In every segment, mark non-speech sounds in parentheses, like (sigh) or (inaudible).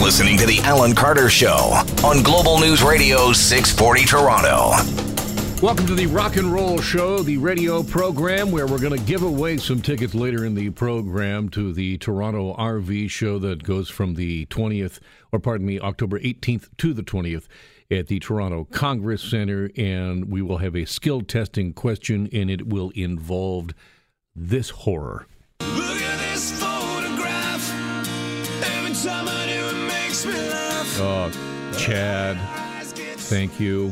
listening to The Alan Carter Show on Global News Radio 640 Toronto. Welcome to the Rock and Roll Show, the radio program where we're going to give away some tickets later in the program to the Toronto RV show that goes from the 20th, or pardon me, October 18th to the 20th at the Toronto Congress Center. And we will have a skill testing question, and it will involve this horror. Look at this photograph. Every time I Oh, Chad, thank you.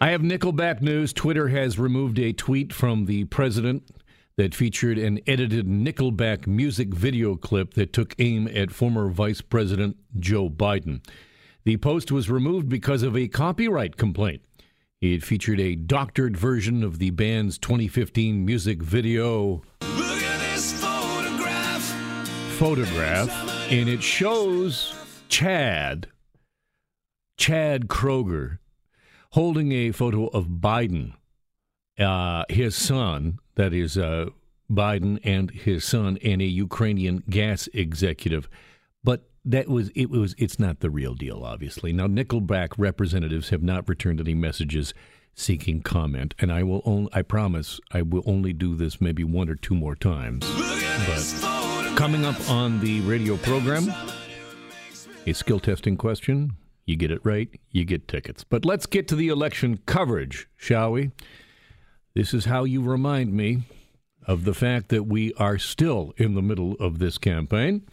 I have Nickelback news. Twitter has removed a tweet from the president that featured an edited Nickelback music video clip that took aim at former Vice President Joe Biden. The post was removed because of a copyright complaint. It featured a doctored version of the band's 2015 music video Look at this photograph. photograph, and it shows Chad, Chad Kroeger, holding a photo of Biden, uh, his son, that is uh, Biden and his son, and a Ukrainian gas executive. But that was it was it's not the real deal, obviously. Now Nickelback representatives have not returned any messages seeking comment, and I will only I promise I will only do this maybe one or two more times. But coming up on the radio program, a skill testing question. You get it right, you get tickets. But let's get to the election coverage, shall we? This is how you remind me of the fact that we are still in the middle of this campaign.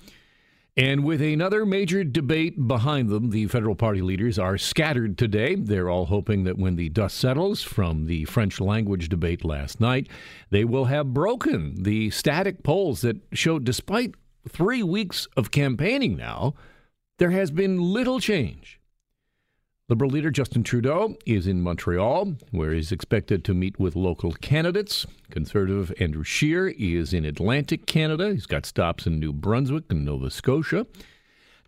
And with another major debate behind them, the federal party leaders are scattered today. They're all hoping that when the dust settles from the French language debate last night, they will have broken the static polls that show, despite three weeks of campaigning now, there has been little change. Liberal leader Justin Trudeau is in Montreal, where he's expected to meet with local candidates. Conservative Andrew Scheer is in Atlantic Canada. He's got stops in New Brunswick and Nova Scotia.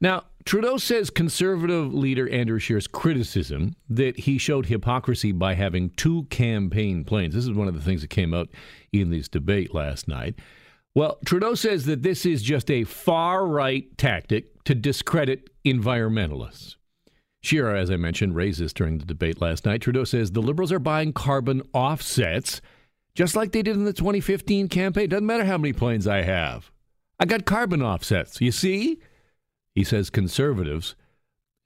Now, Trudeau says conservative leader Andrew Scheer's criticism that he showed hypocrisy by having two campaign planes. This is one of the things that came out in this debate last night. Well, Trudeau says that this is just a far right tactic to discredit environmentalists. Scheer, as I mentioned, raised this during the debate last night. Trudeau says the Liberals are buying carbon offsets just like they did in the 2015 campaign. Doesn't matter how many planes I have. I got carbon offsets. You see? He says conservatives,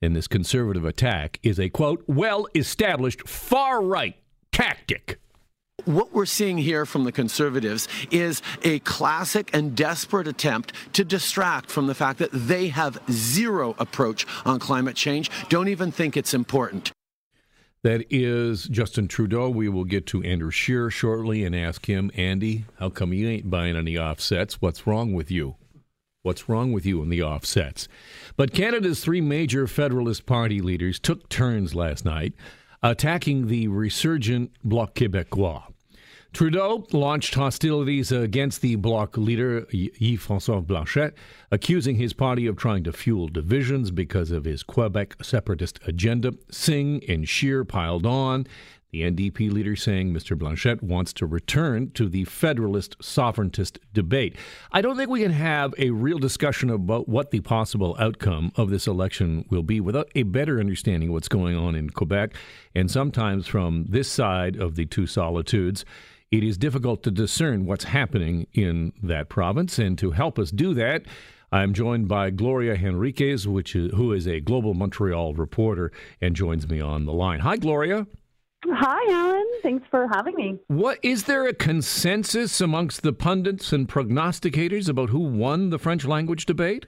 and this conservative attack is a quote, well established far right tactic. What we're seeing here from the Conservatives is a classic and desperate attempt to distract from the fact that they have zero approach on climate change, don't even think it's important. That is Justin Trudeau. We will get to Andrew Scheer shortly and ask him, Andy, how come you ain't buying any offsets? What's wrong with you? What's wrong with you and the offsets? But Canada's three major Federalist Party leaders took turns last night attacking the resurgent Bloc Québécois. Trudeau launched hostilities against the Bloc leader, Yves Francois Blanchet, accusing his party of trying to fuel divisions because of his Quebec separatist agenda. Singh and Scheer piled on. The NDP leader saying Mr. Blanchet wants to return to the federalist sovereigntist debate. I don't think we can have a real discussion about what the possible outcome of this election will be without a better understanding of what's going on in Quebec. And sometimes from this side of the two solitudes, it is difficult to discern what's happening in that province. And to help us do that, I'm joined by Gloria Henriquez, which is, who is a global Montreal reporter and joins me on the line. Hi, Gloria. Hi, Alan. Thanks for having me. What is there a consensus amongst the pundits and prognosticators about who won the French language debate?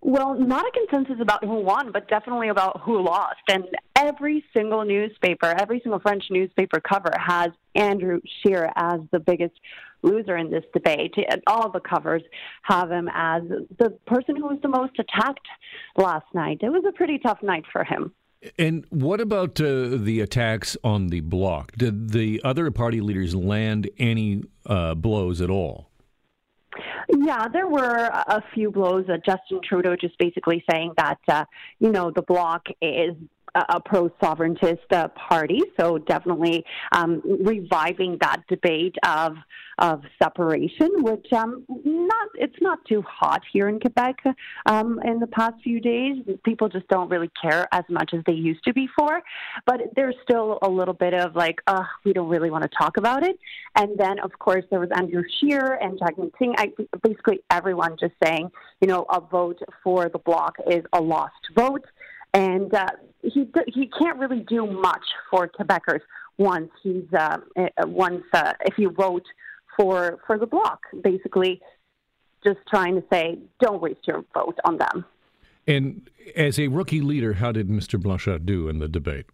Well, not a consensus about who won, but definitely about who lost. And every single newspaper, every single French newspaper cover has Andrew Scheer as the biggest loser in this debate. All the covers have him as the person who was the most attacked last night. It was a pretty tough night for him. And what about uh, the attacks on the bloc? Did the other party leaders land any uh, blows at all? Yeah, there were a few blows. Uh, Justin Trudeau just basically saying that, uh, you know, the bloc is a pro sovereigntist uh, party. So definitely um, reviving that debate of of separation, which um, not it's not too hot here in Quebec um, in the past few days. People just don't really care as much as they used to before, but there's still a little bit of like, uh, we don't really want to talk about it. And then of course there was Andrew Scheer and Jagmeet Singh. I, basically everyone just saying, you know, a vote for the bloc is a lost vote and uh, he he can't really do much for Quebecers once he's uh, once uh, if you vote for for the bloc. Basically, just trying to say, don't waste your vote on them. And as a rookie leader, how did Mr. Blanchet do in the debate?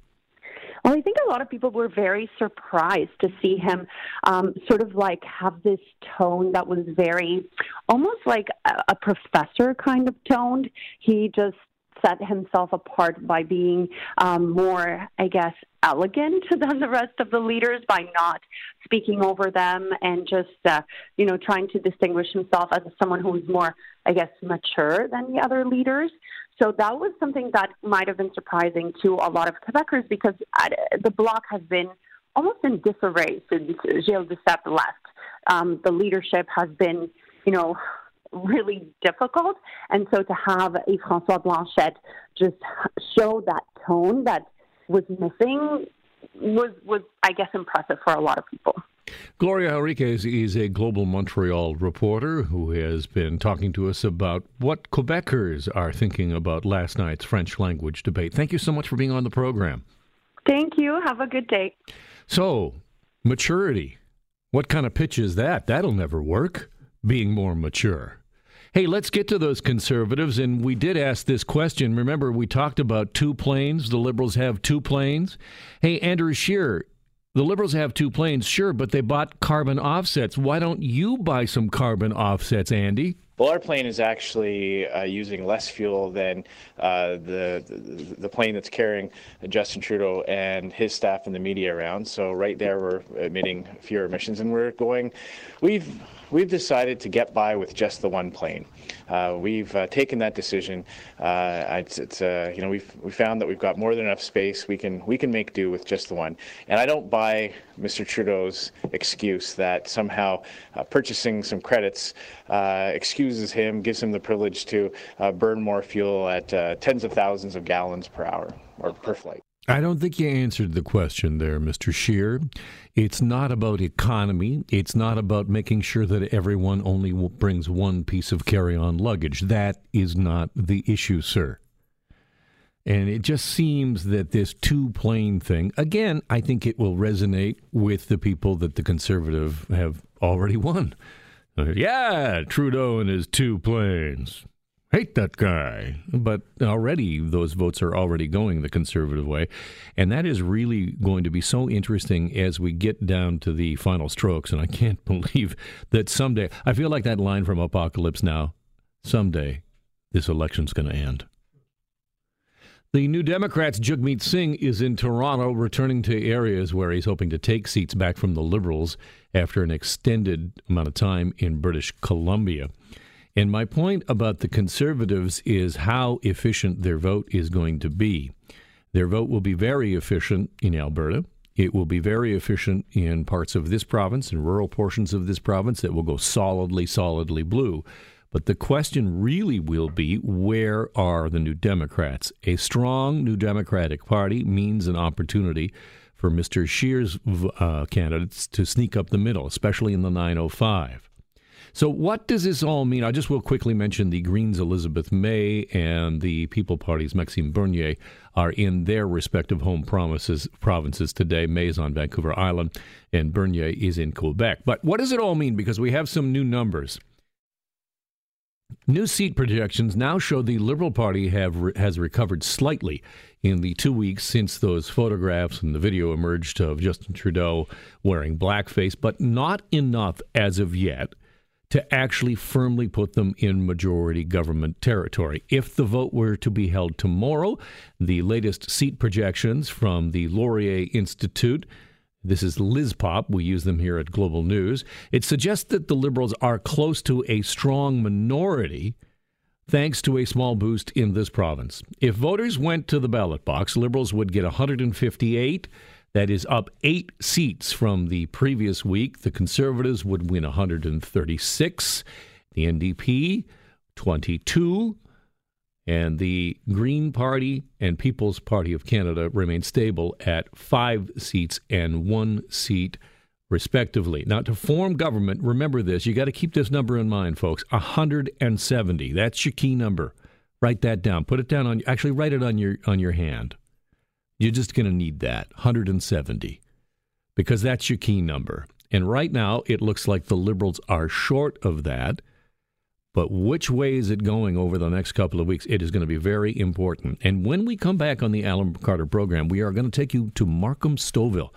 Well, I think a lot of people were very surprised to see him um, sort of like have this tone that was very almost like a, a professor kind of toned. He just set himself apart by being um, more, I guess, elegant (laughs) than the rest of the leaders by not speaking over them and just, uh, you know, trying to distinguish himself as someone who is more, I guess, mature than the other leaders. So that was something that might have been surprising to a lot of Quebecers because the bloc has been almost in disarray since Gilles Duceppe left. Um, the leadership has been, you know, really difficult. And so to have a Francois Blanchet just show that tone that was missing was, was I guess, impressive for a lot of people. Gloria Henriquez is a global Montreal reporter who has been talking to us about what Quebecers are thinking about last night's French language debate. Thank you so much for being on the program. Thank you. Have a good day. So, maturity. What kind of pitch is that? That'll never work. Being more mature. Hey, let's get to those conservatives. And we did ask this question. Remember, we talked about two planes. The liberals have two planes. Hey, Andrew Scheer, the liberals have two planes, sure, but they bought carbon offsets. Why don't you buy some carbon offsets, Andy? Well, our plane is actually uh, using less fuel than uh, the, the, the plane that's carrying Justin Trudeau and his staff and the media around. So right there, we're emitting fewer emissions, and we're going. We've we've decided to get by with just the one plane. Uh, we've uh, taken that decision. Uh, it's, it's uh, you know we've we found that we've got more than enough space. We can we can make do with just the one. And I don't buy Mr. Trudeau's excuse that somehow uh, purchasing some credits excuses him, gives him the privilege to burn more fuel at tens of thousands of gallons per hour or per flight. I don't think you answered the question there, Mr. Scheer. It's not about economy. It's not about making sure that everyone only brings one piece of carry on luggage. That is not the issue, sir. And it just seems that this two plane thing, again, I think it will resonate with the people that the conservative have already won. Uh, yeah, Trudeau and his two planes hate that guy. But already those votes are already going the conservative way. And that is really going to be so interesting as we get down to the final strokes. And I can't (laughs) believe that someday, I feel like that line from Apocalypse Now someday this election's going to end. The New Democrats' Jagmeet Singh is in Toronto, returning to areas where he's hoping to take seats back from the Liberals after an extended amount of time in British Columbia. And my point about the conservatives is how efficient their vote is going to be. Their vote will be very efficient in Alberta. It will be very efficient in parts of this province and rural portions of this province that will go solidly, solidly blue. But the question really will be where are the New Democrats? A strong New Democratic Party means an opportunity for Mr. Scheer's uh, candidates to sneak up the middle, especially in the 905. So, what does this all mean? I just will quickly mention the Greens' Elizabeth May and the People Party's Maxime Bernier are in their respective home promises, provinces today. May is on Vancouver Island and Bernier is in Quebec. But what does it all mean? Because we have some new numbers. New seat projections now show the Liberal Party have has recovered slightly in the two weeks since those photographs and the video emerged of Justin Trudeau wearing blackface, but not enough as of yet to actually firmly put them in majority government territory. If the vote were to be held tomorrow, the latest seat projections from the Laurier Institute this is LISPOP. We use them here at Global News. It suggests that the Liberals are close to a strong minority thanks to a small boost in this province. If voters went to the ballot box, Liberals would get 158. That is up eight seats from the previous week. The Conservatives would win 136. The NDP, 22. And the Green Party and People's Party of Canada remain stable at five seats and one seat, respectively. Now, to form government, remember this. You got to keep this number in mind, folks 170. That's your key number. Write that down. Put it down on, actually, write it on your, on your hand. You're just going to need that 170 because that's your key number. And right now, it looks like the Liberals are short of that. But which way is it going over the next couple of weeks? It is going to be very important. And when we come back on the Alan Carter program, we are going to take you to Markham Stouffville.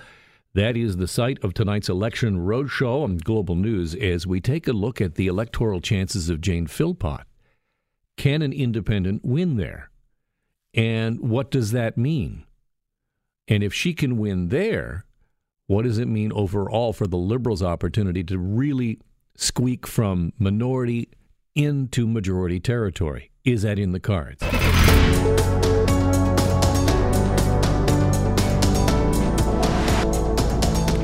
That is the site of tonight's election roadshow on Global News as we take a look at the electoral chances of Jane Philpott. Can an independent win there? And what does that mean? And if she can win there, what does it mean overall for the Liberals' opportunity to really squeak from minority into majority territory. Is that in the cards?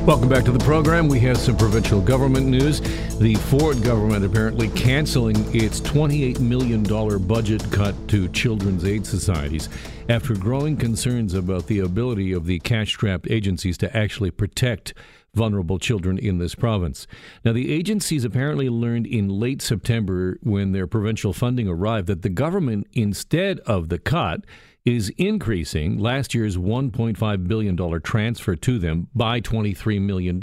Welcome back to the program. We have some provincial government news. The Ford government apparently canceling its $28 million budget cut to children's aid societies after growing concerns about the ability of the cash strapped agencies to actually protect vulnerable children in this province. Now, the agencies apparently learned in late September when their provincial funding arrived that the government, instead of the cut, is increasing last year's $1.5 billion transfer to them by $23 million.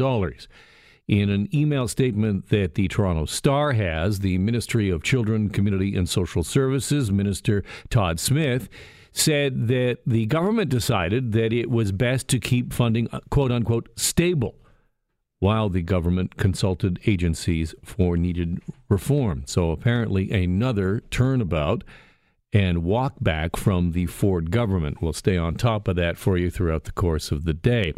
In an email statement that the Toronto Star has, the Ministry of Children, Community and Social Services, Minister Todd Smith, said that the government decided that it was best to keep funding, uh, quote unquote, stable while the government consulted agencies for needed reform. So apparently, another turnabout and walk back from the Ford government. We'll stay on top of that for you throughout the course of the day.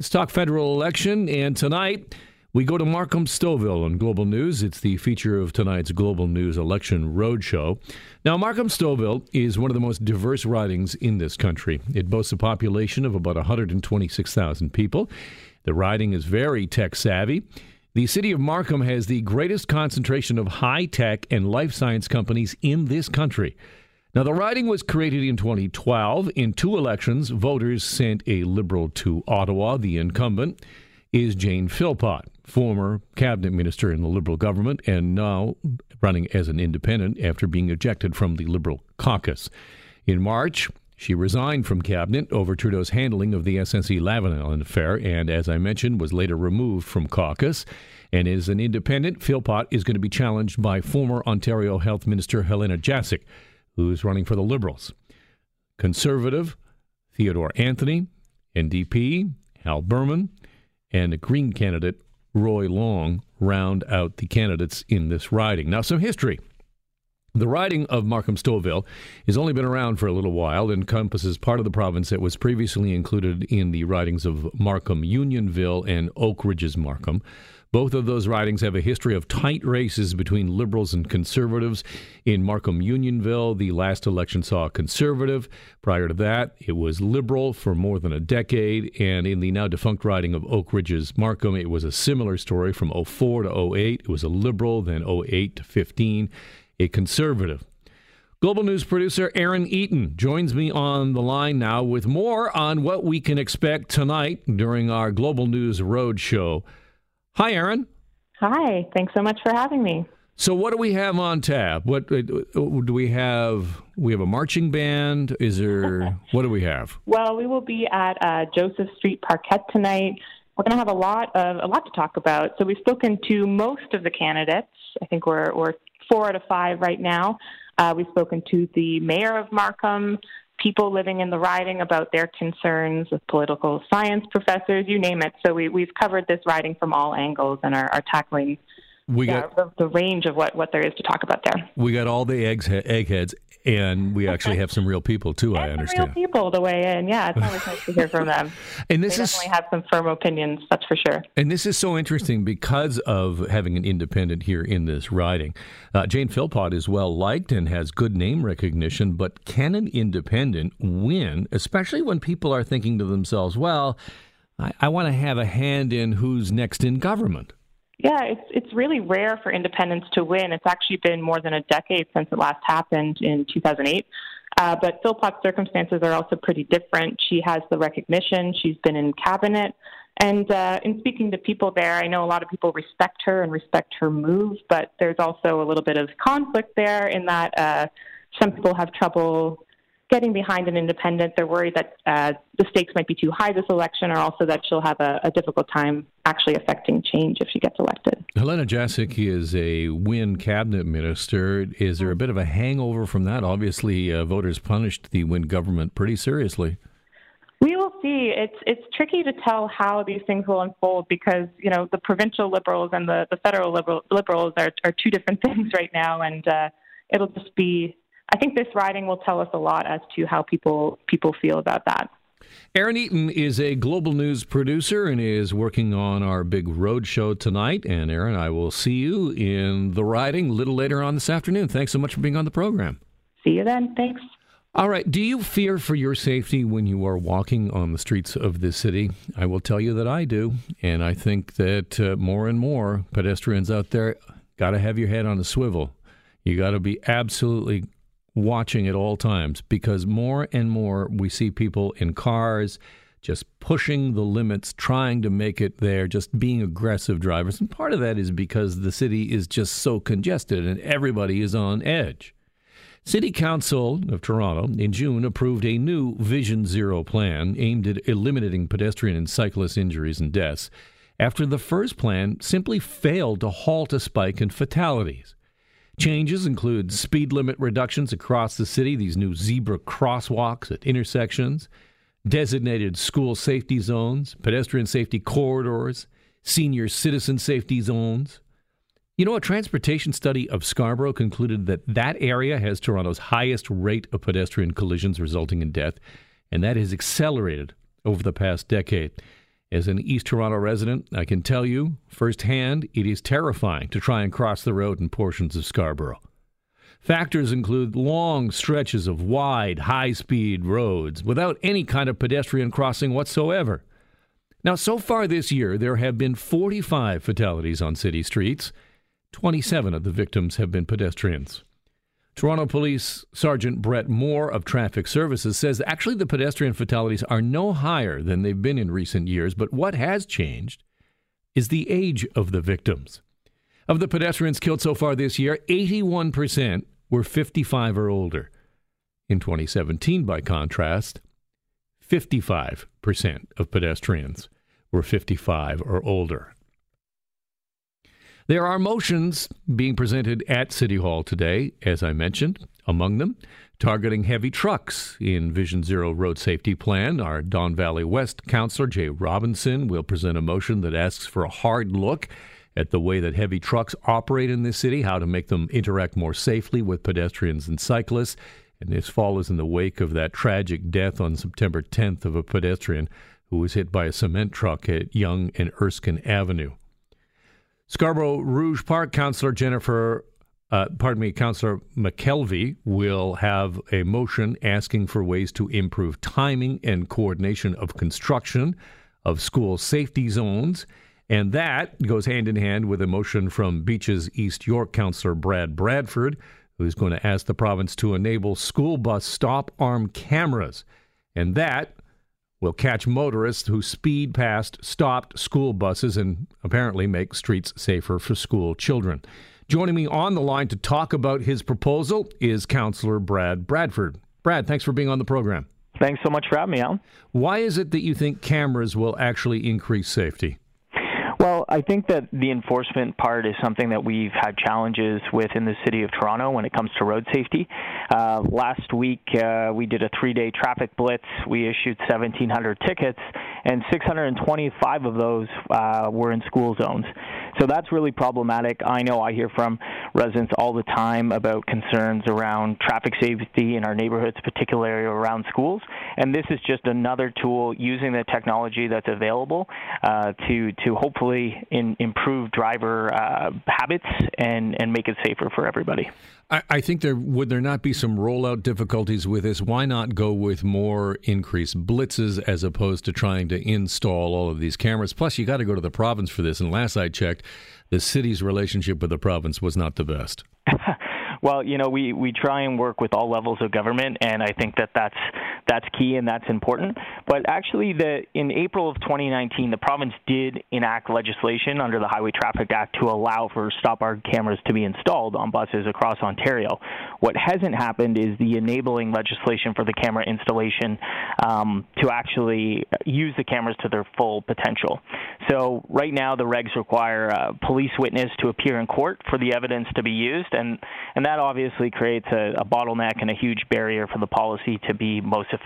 Let's talk federal election. And tonight, we go to Markham Stouffville on Global News. It's the feature of tonight's Global News Election Roadshow. Now, Markham Stouffville is one of the most diverse ridings in this country. It boasts a population of about 126,000 people. The riding is very tech savvy. The city of Markham has the greatest concentration of high tech and life science companies in this country. Now, the riding was created in 2012. In two elections, voters sent a Liberal to Ottawa. The incumbent is Jane Philpott, former cabinet minister in the Liberal government and now running as an independent after being ejected from the Liberal caucus. In March, she resigned from cabinet over Trudeau's handling of the SNC Lavalin affair, and as I mentioned, was later removed from caucus. And as an independent, Philpott is going to be challenged by former Ontario Health Minister Helena Jaczek, who's running for the Liberals. Conservative, Theodore Anthony, NDP, Hal Berman, and a Green candidate, Roy Long, round out the candidates in this riding. Now, some history. The riding of Markham Stouffville has only been around for a little while encompasses part of the province that was previously included in the ridings of Markham Unionville and Oak Ridges Markham. Both of those ridings have a history of tight races between liberals and conservatives. In Markham Unionville, the last election saw a conservative. Prior to that, it was liberal for more than a decade. And in the now defunct riding of Oak Ridges Markham, it was a similar story from 04 to 08. It was a liberal, then 08 to 15 a conservative. Global News producer Aaron Eaton joins me on the line now with more on what we can expect tonight during our Global News Roadshow. Hi, Aaron. Hi. Thanks so much for having me. So, what do we have on tap? What uh, do we have? We have a marching band. Is there? what do we have? Well, we will be at uh, Joseph Street Parkette tonight. We're going to have a lot of a lot to talk about. So, we've spoken to most of the candidates. I think we're we're four out of five right now. Uh, we've spoken to the mayor of Markham, people living in the riding about their concerns with political science professors, you name it. So we, we've covered this riding from all angles and are, are tackling We yeah, got the, the range of what, what there is to talk about there. we got all the eggs eggheads, and we actually have some real people too. I And understand. real people to weigh in. Yeah, it's always nice to hear from them. (laughs) And They this is definitely have some firm opinions, that's for sure. And this is so interesting because of having an independent here in this riding. Uh, Jane Philpott is well liked and has good name recognition, but can an independent win, especially when people are thinking to themselves, well, I, I want to have a hand in who's next in government? Yeah, it's it's really rare for independents to win. It's actually been more than a decade since it last happened in 2008. Uh, but Philpott's circumstances are also pretty different. She has the recognition. She's been in cabinet. And uh, in speaking to people there, I know a lot of people respect her and respect her move, but there's also a little bit of conflict there in that uh, some people have trouble getting behind an independent. They're worried that uh, the stakes might be too high this election, or also that she'll have a, a difficult time actually affecting change if she gets elected. Helena Jaczek is a Wynne cabinet minister. Is there a bit of a hangover from that? Obviously, uh, voters punished the Wynne government pretty seriously. We will see. It's it's tricky to tell how these things will unfold because you know the provincial liberals and the, the federal liberal, liberals are are two different (laughs) things right now, and uh, it'll just be. I think this riding will tell us a lot as to how people people feel about that. Aaron Eaton is a global news producer and is working on our big road show tonight. And Aaron, I will see you in the riding a little later on this afternoon. Thanks so much for being on the program. See you then. Thanks. All right. Do you fear for your safety when you are walking on the streets of this city? I will tell you that I do. And I think that uh, more and more pedestrians out there got to have your head on a swivel. You got to be absolutely watching at all times because more and more we see people in cars just pushing the limits, trying to make it there, just being aggressive drivers. And part of that is because the city is just so congested and everybody is on edge. City Council of Toronto in June approved a new Vision Zero plan aimed at eliminating pedestrian and cyclist injuries and deaths after the first plan simply failed to halt a spike in fatalities. Changes include speed limit reductions across the city, these new zebra crosswalks at intersections, designated school safety zones, pedestrian safety corridors, senior citizen safety zones. You know, a transportation study of Scarborough concluded that that area has Toronto's highest rate of pedestrian collisions resulting in death, and that has accelerated over the past decade. As an East Toronto resident, I can tell you firsthand it is terrifying to try and cross the road in portions of Scarborough. Factors include long stretches of wide, high speed roads without any kind of pedestrian crossing whatsoever. Now, so far this year, there have been 45 fatalities on city streets. 27 of the victims have been pedestrians. Toronto Police Sergeant Brett Moore of Traffic Services says actually the pedestrian fatalities are no higher than they've been in recent years, but what has changed is the age of the victims. Of the pedestrians killed so far this year, 81% were 55 or older. In 2017, by contrast, 55% of pedestrians were 55 or older. There are motions being presented at City Hall today, as I mentioned. Among them, targeting heavy trucks in Vision Zero Road Safety Plan. Our Don Valley West Councillor Jaye Robinson will present a motion that asks for a hard look at the way that heavy trucks operate in this city, how to make them interact more safely with pedestrians and cyclists. And this follows in the wake of that tragic death on September 10th of a pedestrian who was hit by a cement truck at Yonge and Erskine Avenue. Scarborough Rouge Park Councillor Jennifer, uh, pardon me, Councillor McKelvie will have a motion asking for ways to improve timing and coordination of construction of school safety zones. And that goes hand in hand with a motion from Beaches East York Councillor Brad Bradford, who's going to ask the province to enable school bus stop arm cameras. And that will catch motorists who speed past stopped school buses and apparently make streets safer for school children. Joining me on the line to talk about his proposal is Councillor Brad Bradford. Brad, thanks for being on the program. Thanks so much for having me, Alan. Why is it that you think cameras will actually increase safety? Well, I think that the enforcement part is something that we've had challenges with in the city of Toronto when it comes to road safety. Uh, last week, uh, we did a three day traffic blitz. We issued 1,700 tickets, and 625 of those uh, were in school zones. So that's really problematic. I know I hear from residents all the time about concerns around traffic safety in our neighborhoods, particularly around schools. And this is just another tool using the technology that's available uh, to to hopefully in, improve driver uh, habits and and make it safer for everybody. I, I think there would there not be some rollout difficulties with this. Why not go with more increased blitzes as opposed to trying to install all of these cameras? Plus, you got to go to the province for this. And last I checked, the city's relationship with the province was not the best. (laughs) Well, you know, we, we try and work with all levels of government, and I think that that's that's key and that's important. But actually, the in April of 2019, the province did enact legislation under the Highway Traffic Act to allow for stop arm cameras to be installed on buses across Ontario. What hasn't happened is the enabling legislation for the camera installation um, to actually use the cameras to their full potential. So right now, the regs require a police witness to appear in court for the evidence to be used, and and that obviously creates a, a bottleneck and a huge barrier for the policy to be most effective.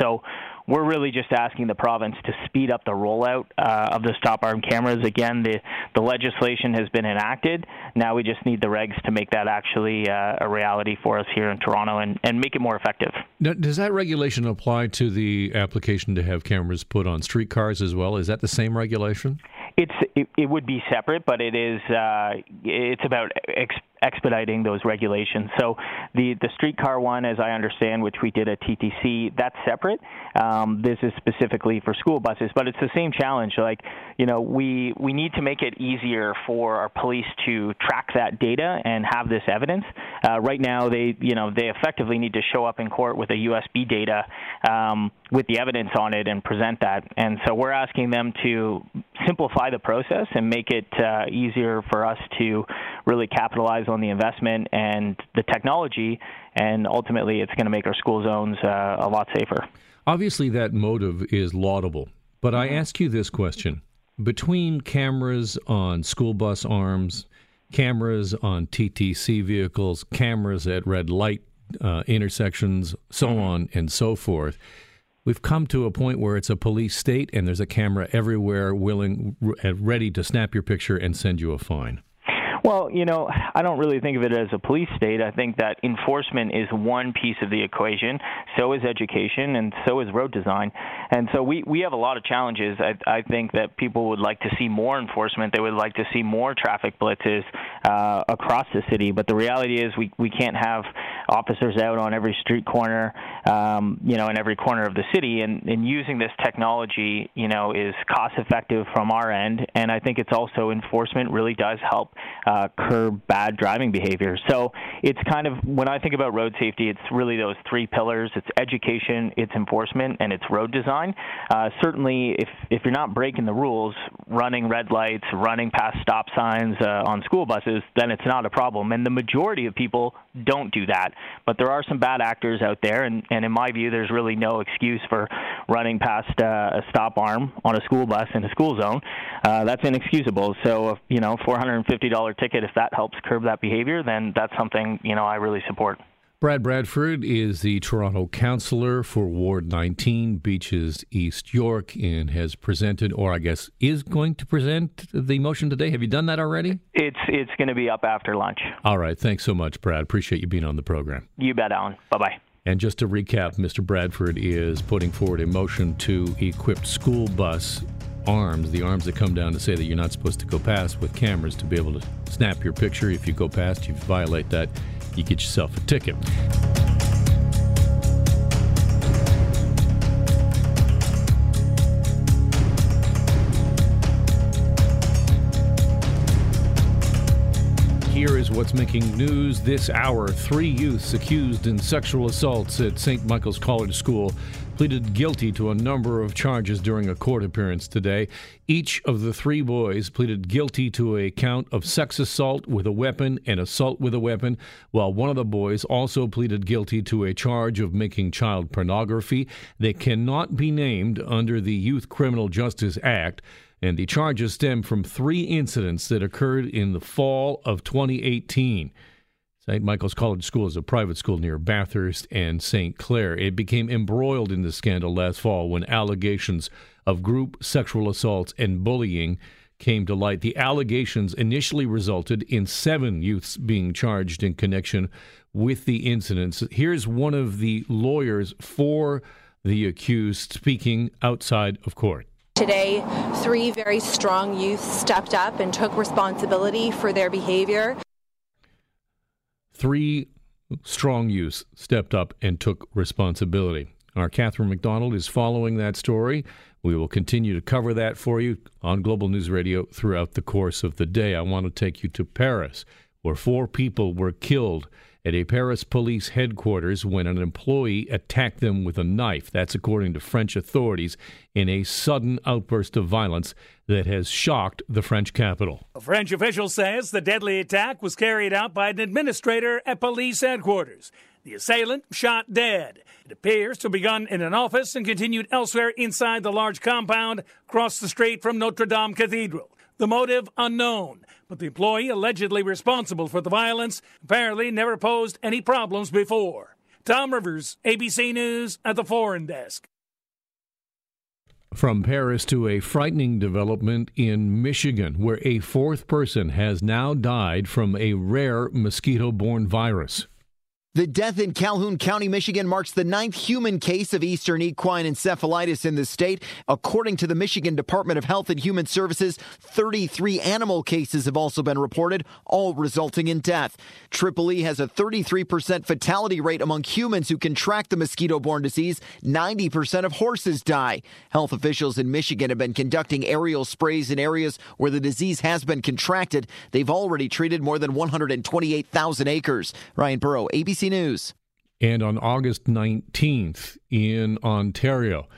So we're really just asking the province to speed up the rollout uh, of the stop arm cameras. Again, the, the legislation has been enacted. Now we just need the regs to make that actually uh, a reality for us here in Toronto and, and make it more effective. Now, does that regulation apply to the application to have cameras put on streetcars as well? Is that the same regulation? It's it, it would be separate, but it is uh, it's about ex- expediting those regulations. So the the streetcar one, as I understand, which we did at TTC, that's separate. Um, this is specifically for school buses, but it's the same challenge. Like you know, we we need to make it easier for our police to track that data and have this evidence. Uh, right now, they you know they effectively need to show up in court with a USB data um, with the evidence on it and present that. And so we're asking them to simplify the process and make it uh, easier for us to really capitalize on the investment and the technology. And ultimately, it's going to make our school zones uh, a lot safer. Obviously, that motive is laudable. But I ask you this question between cameras on school bus arms, cameras on TTC vehicles, cameras at red light uh, intersections, so on and so forth. We've come to a point where it's a police state and there's a camera everywhere willing r- uh, ready to snap your picture and send you a fine. Well, you know, I don't really think of it as a police state. I think that enforcement is one piece of the equation. So is education, and so is road design. And so we, we have a lot of challenges. I, I think that people would like to see more enforcement. They would like to see more traffic blitzes uh, across the city. But the reality is, we, we can't have officers out on every street corner, um, you know, in every corner of the city. And, and using this technology, you know, is cost effective from our end. And I think it's also enforcement really does help. Uh, uh, curb bad driving behavior. So it's kind of when I think about road safety, it's really those three pillars: it's education, it's enforcement, and it's road design. Uh, certainly, if if you're not breaking the rules, running red lights, running past stop signs uh, on school buses, then it's not a problem. And the majority of people don't do that. But there are some bad actors out there, and, and in my view, there's really no excuse for running past uh, a stop arm on a school bus in a school zone. Uh, that's inexcusable. So, you know, $450 ticket, if that helps curb that behavior, then that's something, you know, I really support. Brad Bradford is the Toronto councillor for Ward 19, Beaches East York, and has presented, or I guess is going to present the motion today. Have you done that already? It's it's going to be up after lunch. All right. Thanks so much, Brad. Appreciate you being on the program. You bet, Alan. Bye bye. And just to recap, Mr. Bradford is putting forward a motion to equip school bus arms, the arms that come down to say that you're not supposed to go past with cameras to be able to snap your picture. If you go past, you violate that, you get yourself a ticket. Here is what's making news this hour. Three youths accused in sexual assaults at St. Michael's College School pleaded guilty to a number of charges during a court appearance today. Each of the three boys pleaded guilty to a count of sex assault with a weapon and assault with a weapon, while one of the boys also pleaded guilty to a charge of making child pornography. They cannot be named under the Youth Criminal Justice Act. And the charges stem from three incidents that occurred in the fall of 2018. St. Michael's College School is a private school near Bathurst and St. Clair. It became embroiled in the scandal last fall when allegations of group sexual assaults and bullying came to light. The allegations initially resulted in seven youths being charged in connection with the incidents. Here's one of the lawyers for the accused speaking outside of court. Today, three very strong youth stepped up and took responsibility for their behavior. Three strong youths stepped up and took responsibility. Our Catherine McDonald is following that story. We will continue to cover that for you on Global News Radio throughout the course of the day. I want to take you to Paris, where four people were killed at a Paris police headquarters when an employee attacked them with a knife. That's according to French authorities in a sudden outburst of violence that has shocked the French capital. A French official says the deadly attack was carried out by an administrator at police headquarters. The assailant shot dead. It appears to have begun in an office and continued elsewhere inside the large compound across the street from Notre Dame Cathedral. The motive unknown, but the employee allegedly responsible for the violence apparently never posed any problems before. Tom Rivers, ABC News at the Foreign Desk. From Paris to a frightening development in Michigan, where a fourth person has now died from a rare mosquito borne virus. The death in Calhoun County, Michigan marks the ninth human case of Eastern equine encephalitis in the state. According to the Michigan Department of Health and Human Services, 33 animal cases have also been reported, all resulting in death. Triple E has a 33% fatality rate among humans who contract the mosquito borne disease. 90% of horses die. Health officials in Michigan have been conducting aerial sprays in areas where the disease has been contracted. They've already treated more than 128,000 acres. Ryan Burrow, ABC News. And on August 19th in Ontario,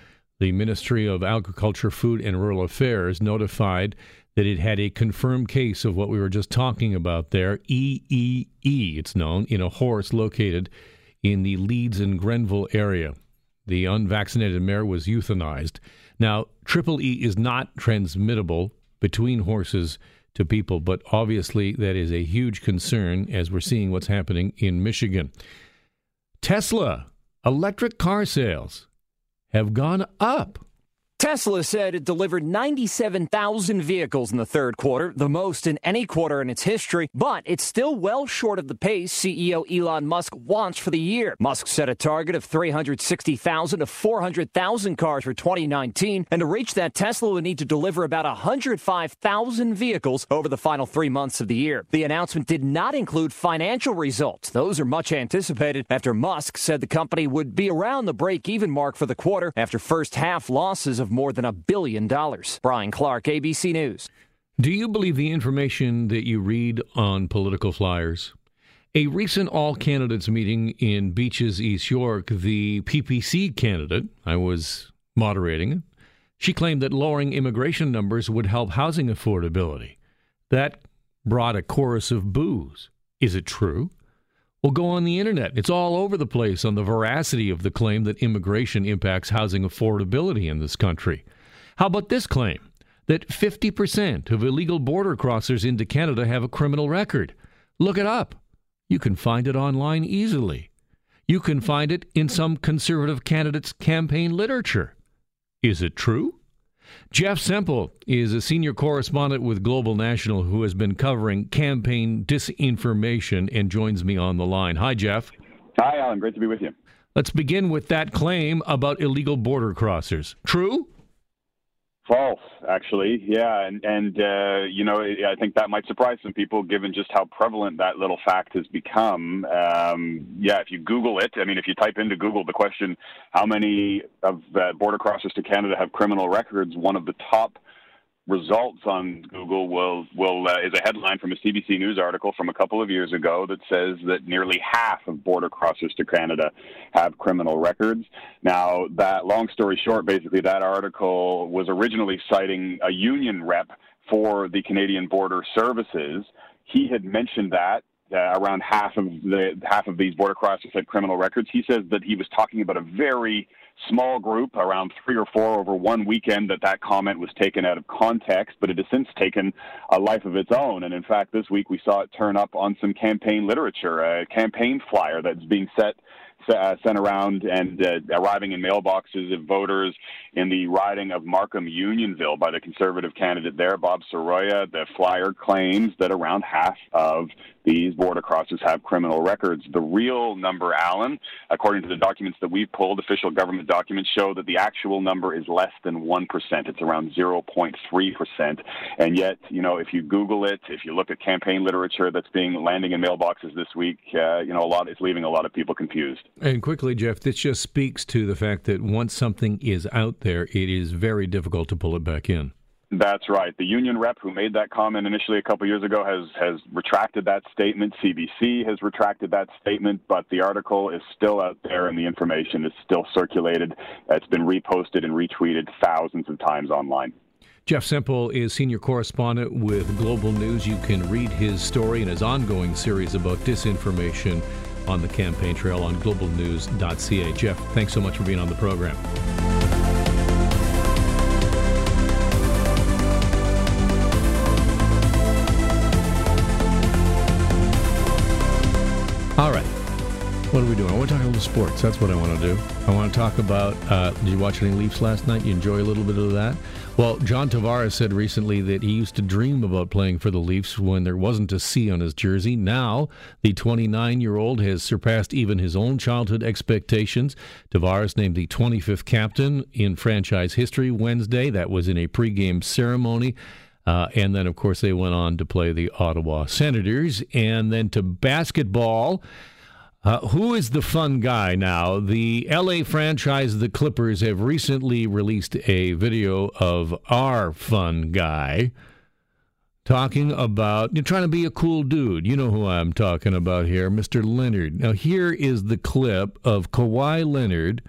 the Ministry of Agriculture, Food and Rural Affairs notified that it had a confirmed case of what we were just talking about there, EEE, it's known, in a horse located in the Leeds and Grenville area. The unvaccinated mare was euthanized. Now, triple E is not transmittable between horses to people, but obviously that is a huge concern as we're seeing what's happening in Michigan. Tesla electric car sales have gone up. Tesla said it delivered 97,000 vehicles in the third quarter, the most in any quarter in its history, but it's still well short of the pace CEO Elon Musk wants for the year. Musk set a target of 360,000 to 400,000 cars for 2019, and to reach that, Tesla would need to deliver about 105,000 vehicles over the final three months of the year. The announcement did not include financial results. Those are much anticipated after Musk said the company would be around the break even mark for the quarter after first half losses of more than a billion dollars. Brian Clark, ABC News. Do you believe the information that you read on political flyers? A recent all candidates meeting in Beaches, East York, the PPC candidate, I was moderating she claimed that lowering immigration numbers would help housing affordability. That brought a chorus of boos. Is it true? Well, go on the internet. It's all over the place on the veracity of the claim that immigration impacts housing affordability in this country. How about this claim that 50% of illegal border crossers into Canada have a criminal record? Look it up. You can find it online easily. You can find it in some conservative candidates' campaign literature. Is it true? Jeff Semple is a senior correspondent with Global National who has been covering campaign disinformation and joins me on the line. Hi, Jeff. Hi, Alan. Great to be with you. Let's begin with that claim about illegal border crossers. True? False, actually. Yeah, and and uh, you know, I think that might surprise some people, given just how prevalent that little fact has become. Um, yeah, if you Google it, I mean, if you type into Google the question, how many of uh, border crossers to Canada have criminal records, one of the top results on Google will will uh, is a headline from a CBC News article from a couple of years ago that says that nearly half of border crossers to Canada have criminal records. Now, that long story short, basically that article was originally citing a union rep for the Canadian Border Services. He had mentioned that uh, around half of the half of these border crossers had criminal records. He says that he was talking about a very small group, around three or four over one weekend, that that comment was taken out of context, but it has since taken a life of its own. And in fact, this week we saw it turn up on some campaign literature, a campaign flyer that's being set uh, sent around and uh, arriving in mailboxes of voters in the riding of Markham Unionville by the conservative candidate there, Bob Saroya. The flyer claims that around half of these border crossers have criminal records. The real number, Alan, according to the documents that we've pulled, official government documents show that the actual number is less than 1%. It's around 0.3%. And yet, you know, if you Google it, if you look at campaign literature that's being landing in mailboxes this week, uh, you know, a lot is leaving a lot of people confused. And quickly, Jeff, this just speaks to the fact that once something is out there, it is very difficult to pull it back in. That's right. The union rep who made that comment initially a couple years ago has has retracted that statement. CBC has retracted that statement, but the article is still out there and the information is still circulated. It's been reposted and retweeted thousands of times online. Jeff Semple is senior correspondent with Global News. You can read his story and his ongoing series about disinformation on the campaign trail on globalnews.ca. Jeff, thanks so much for being on the program. Sports. That's what I want to do. I want to talk about. Uh, did you watch any Leafs last night? You enjoy a little bit of that? Well, John Tavares said recently that he used to dream about playing for the Leafs when there wasn't a C on his jersey. Now, the 29 year old has surpassed even his own childhood expectations. Tavares named the 25th captain in franchise history Wednesday. That was in a pregame ceremony. Uh, and then, of course, they went on to play the Ottawa Senators. And then to basketball. Uh, who is the fun guy now? The LA franchise, the Clippers, have recently released a video of our fun guy talking about you're trying to be a cool dude. You know who I'm talking about here, Mr. Leonard. Now, here is the clip of Kawhi Leonard.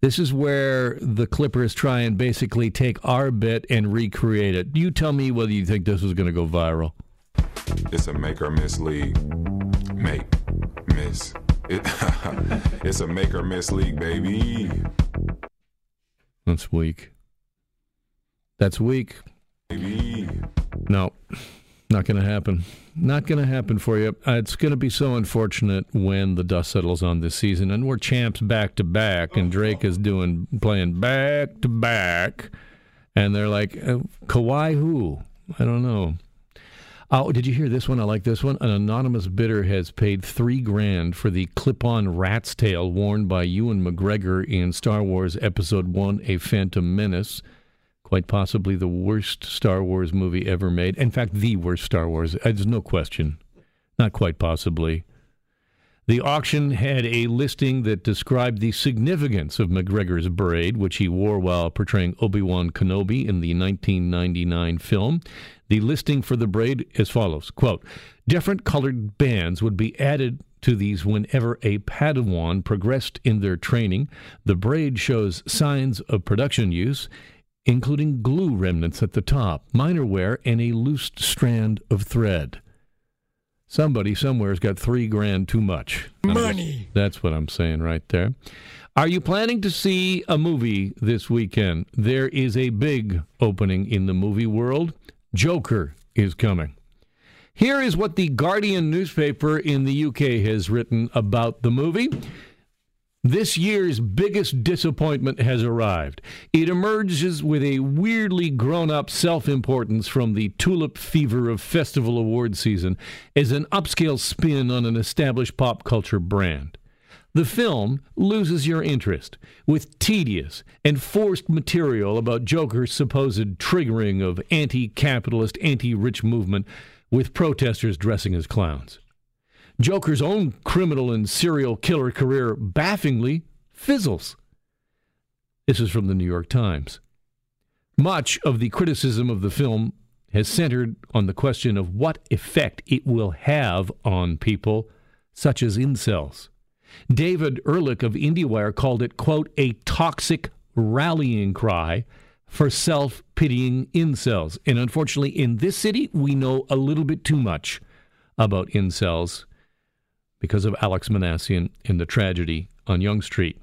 This is where the Clippers try and basically take our bit and recreate it. You tell me whether you think this is going to go viral. It's a make or miss league. Make, miss. It, (laughs) it's a make or miss league, baby. That's weak. That's weak. Baby. No, not going to happen. Not going to happen for you. Uh, it's going to be so unfortunate when the dust settles on this season, and we're champs back to back, and Drake is doing playing back to back, and they're like, uh, Kawhi who? I don't know. Oh, did you hear this one? I like this one. An anonymous bidder has paid three grand for the clip-on rat's tail worn by Ewan McGregor in Star Wars Episode One: A Phantom Menace. Quite possibly the worst Star Wars movie ever made. In fact, the worst Star Wars. There's no question. Not quite possibly. The auction had a listing that described the significance of McGregor's braid, which he wore while portraying Obi Wan Kenobi in the 1999 film. The listing for the braid as follows quote, Different colored bands would be added to these whenever a Padawan progressed in their training. The braid shows signs of production use, including glue remnants at the top, minor wear, and a loose strand of thread. Somebody somewhere's got three grand too much. Money. That's what I'm saying right there. Are you planning to see a movie this weekend? There is a big opening in the movie world. Joker is coming. Here is what the Guardian newspaper in the UK has written about the movie. This year's biggest disappointment has arrived. It emerges with a weirdly grown up self importance from the tulip fever of festival award season as an upscale spin on an established pop culture brand. The film loses your interest with tedious and forced material about Joker's supposed triggering of anti capitalist, anti rich movement with protesters dressing as clowns. Joker's own criminal and serial killer career baffingly fizzles. This is from the New York Times. Much of the criticism of the film has centered on the question of what effect it will have on people such as incels. David Ehrlich of IndieWire called it, quote, a toxic rallying cry for self pitying incels. And unfortunately, in this city, we know a little bit too much about incels because of Alex Minassian and the tragedy on Yonge Street.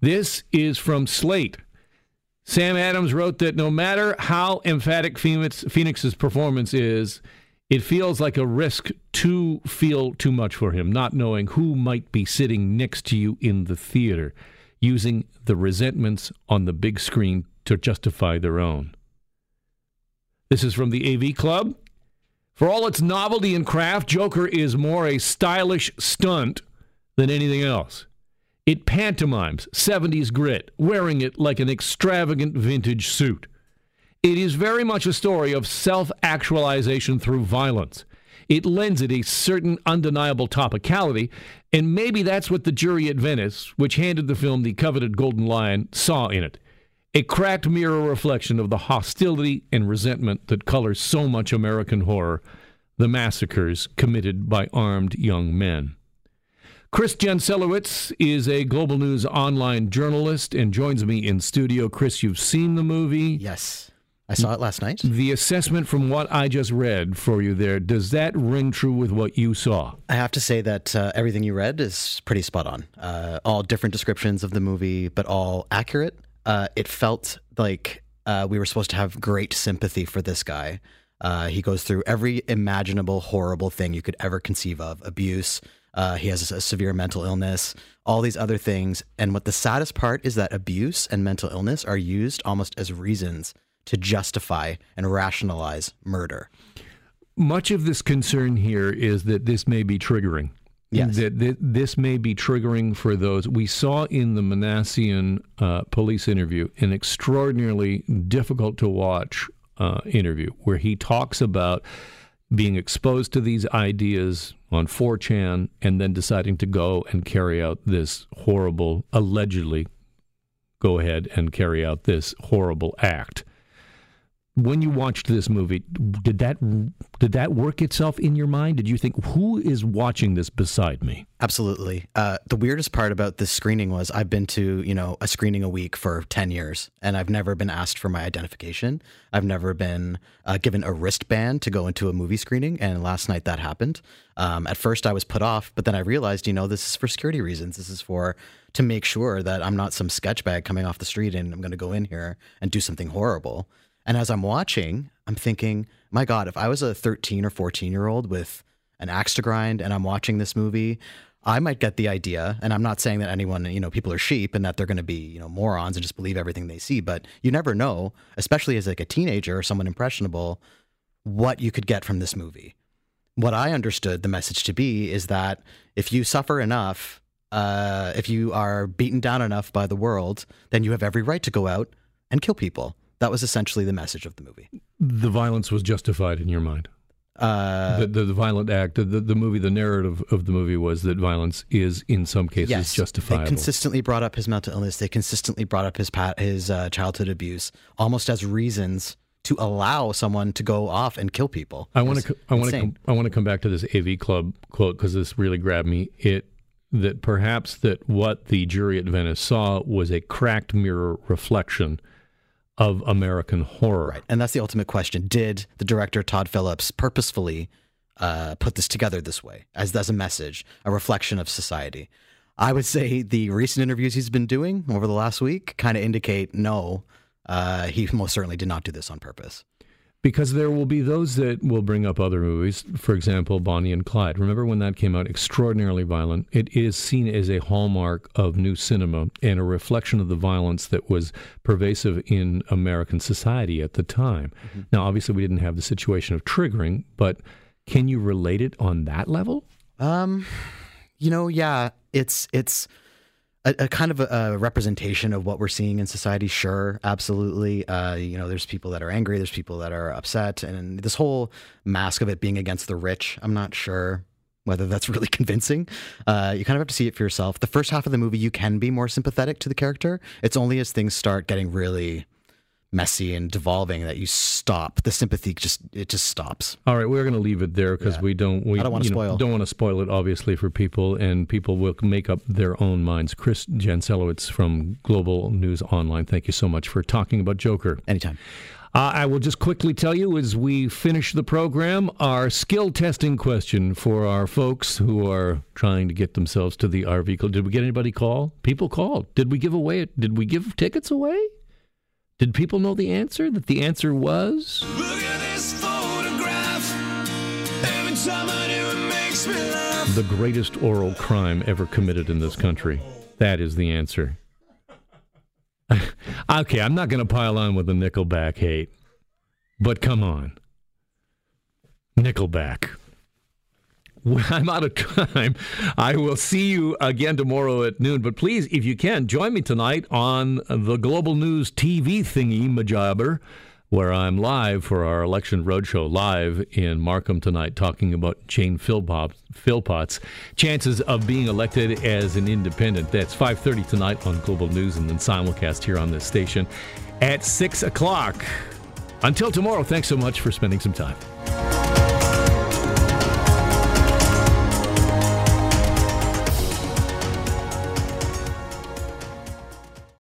This is from Slate. Sam Adams wrote that no matter how emphatic Phoenix, Phoenix's performance is, it feels like a risk to feel too much for him, not knowing who might be sitting next to you in the theater, using the resentments on the big screen to justify their own. This is from the AV Club. For all its novelty and craft, Joker is more a stylish stunt than anything else. It pantomimes 70s grit, wearing it like an extravagant vintage suit. It is very much a story of self actualization through violence. It lends it a certain undeniable topicality, and maybe that's what the jury at Venice, which handed the film the coveted Golden Lion, saw in it. A cracked mirror reflection of the hostility and resentment that colors so much American horror, the massacres committed by armed young men. Chris Jancelewicz is a Global News online journalist and joins me in studio. Chris, you've seen the movie. Yes. I saw it last night. The assessment from what I just read for you there, does that ring true with what you saw? I have to say that uh, everything you read is pretty spot on. Uh, all different descriptions of the movie, but all accurate. Uh, it felt like uh, we were supposed to have great sympathy for this guy. Uh, he goes through every imaginable horrible thing you could ever conceive of abuse. Uh, he has a severe mental illness, all these other things. And what the saddest part is that abuse and mental illness are used almost as reasons to justify and rationalize murder. Much of this concern here is that this may be triggering. Yes. That, that this may be triggering for those. We saw in the Minassian uh, police interview an extraordinarily difficult to watch uh, interview where he talks about being exposed to these ideas on 4chan and then deciding to go and carry out this horrible, allegedly go ahead and carry out this horrible act when you watched this movie, did that did that work itself in your mind? Did you think who is watching this beside me? Absolutely. Uh, the weirdest part about this screening was I've been to you know a screening a week for ten years, and I've never been asked for my identification. I've never been uh, given a wristband to go into a movie screening, and last night that happened. Um, at first, I was put off, but then I realized, you know, this is for security reasons. This is for to make sure that I'm not some sketch bag coming off the street and I'm going to go in here and do something horrible. And as I'm watching, I'm thinking, my God, if I was a 13 or 14 year old with an axe to grind and I'm watching this movie, I might get the idea. And I'm not saying that anyone, you know, people are sheep and that they're going to be, you know, morons and just believe everything they see. But you never know, especially as like a teenager or someone impressionable, what you could get from this movie. What I understood the message to be is that if you suffer enough, uh, if you are beaten down enough by the world, then you have every right to go out and kill people. That was essentially the message of the movie. The violence was justified in your mind. Uh, the, the, the violent act, the, the movie, the narrative of the movie was that violence is, in some cases, yes, justifiable. They consistently brought up his mental illness. They consistently brought up his pat, his uh, childhood abuse, almost as reasons to allow someone to go off and kill people. I want to. I want to. I want to come back to this AV Club quote because this really grabbed me. It that perhaps that what the jury at Venice saw was a cracked mirror reflection of American horror. Right. And that's the ultimate question. Did the director, Todd Phillips, purposefully uh, put this together this way as, as a message, a reflection of society? I would say the recent interviews he's been doing over the last week kind of indicate no, uh, he most certainly did not do this on purpose because there will be those that will bring up other movies. For example, Bonnie and Clyde. Remember when that came out? Extraordinarily violent. It is seen as a hallmark of new cinema and a reflection of the violence that was pervasive in American society at the time. Mm-hmm. Now, obviously, we didn't have the situation of triggering, but can you relate it on that level? Um, you know, yeah, it's it's a, a, kind of a, a, representation of what we're seeing in society. Sure, absolutely. Uh, you know, there's people that are angry, there's people that are upset, and this whole mask of it being against the rich. I'm not sure whether that's (laughs) really convincing. Uh, you kind of have to see it for yourself. The first half of the movie, you can be more sympathetic to the character. It's only as things start getting really messy and devolving that you stop the sympathy just it just stops. All right, we're going to leave it there because we don't we I don't you know, spoil. don't want to spoil it obviously for people, and people will make up their own minds. Chris Jancelewicz from Global News Online, thank you so much for talking about Joker. Anytime. Uh, I will just quickly tell you as we finish the program our skill testing question for our folks who are trying to get themselves to the RV. Did we get anybody call? People called. Did we give away? Did we give tickets away? Did people know the answer? That the answer was Look at this photograph. Every time I do, it makes me laugh. the greatest aural crime ever committed in this country. That is the answer. (laughs) okay, I'm not going to pile on with the Nickelback hate, but come on. Nickelback. (laughs) I'm out of time. I will see you again tomorrow at noon. But please, if you can, join me tonight on the Global News TV thingy, Majabber, where I'm live for our election roadshow live in Markham tonight, talking about Jane Philpott, Philpott's chances of being elected as an independent. That's 5:30 tonight on Global News, and then simulcast here on this station at six o'clock. Until tomorrow, thanks so much for spending some time.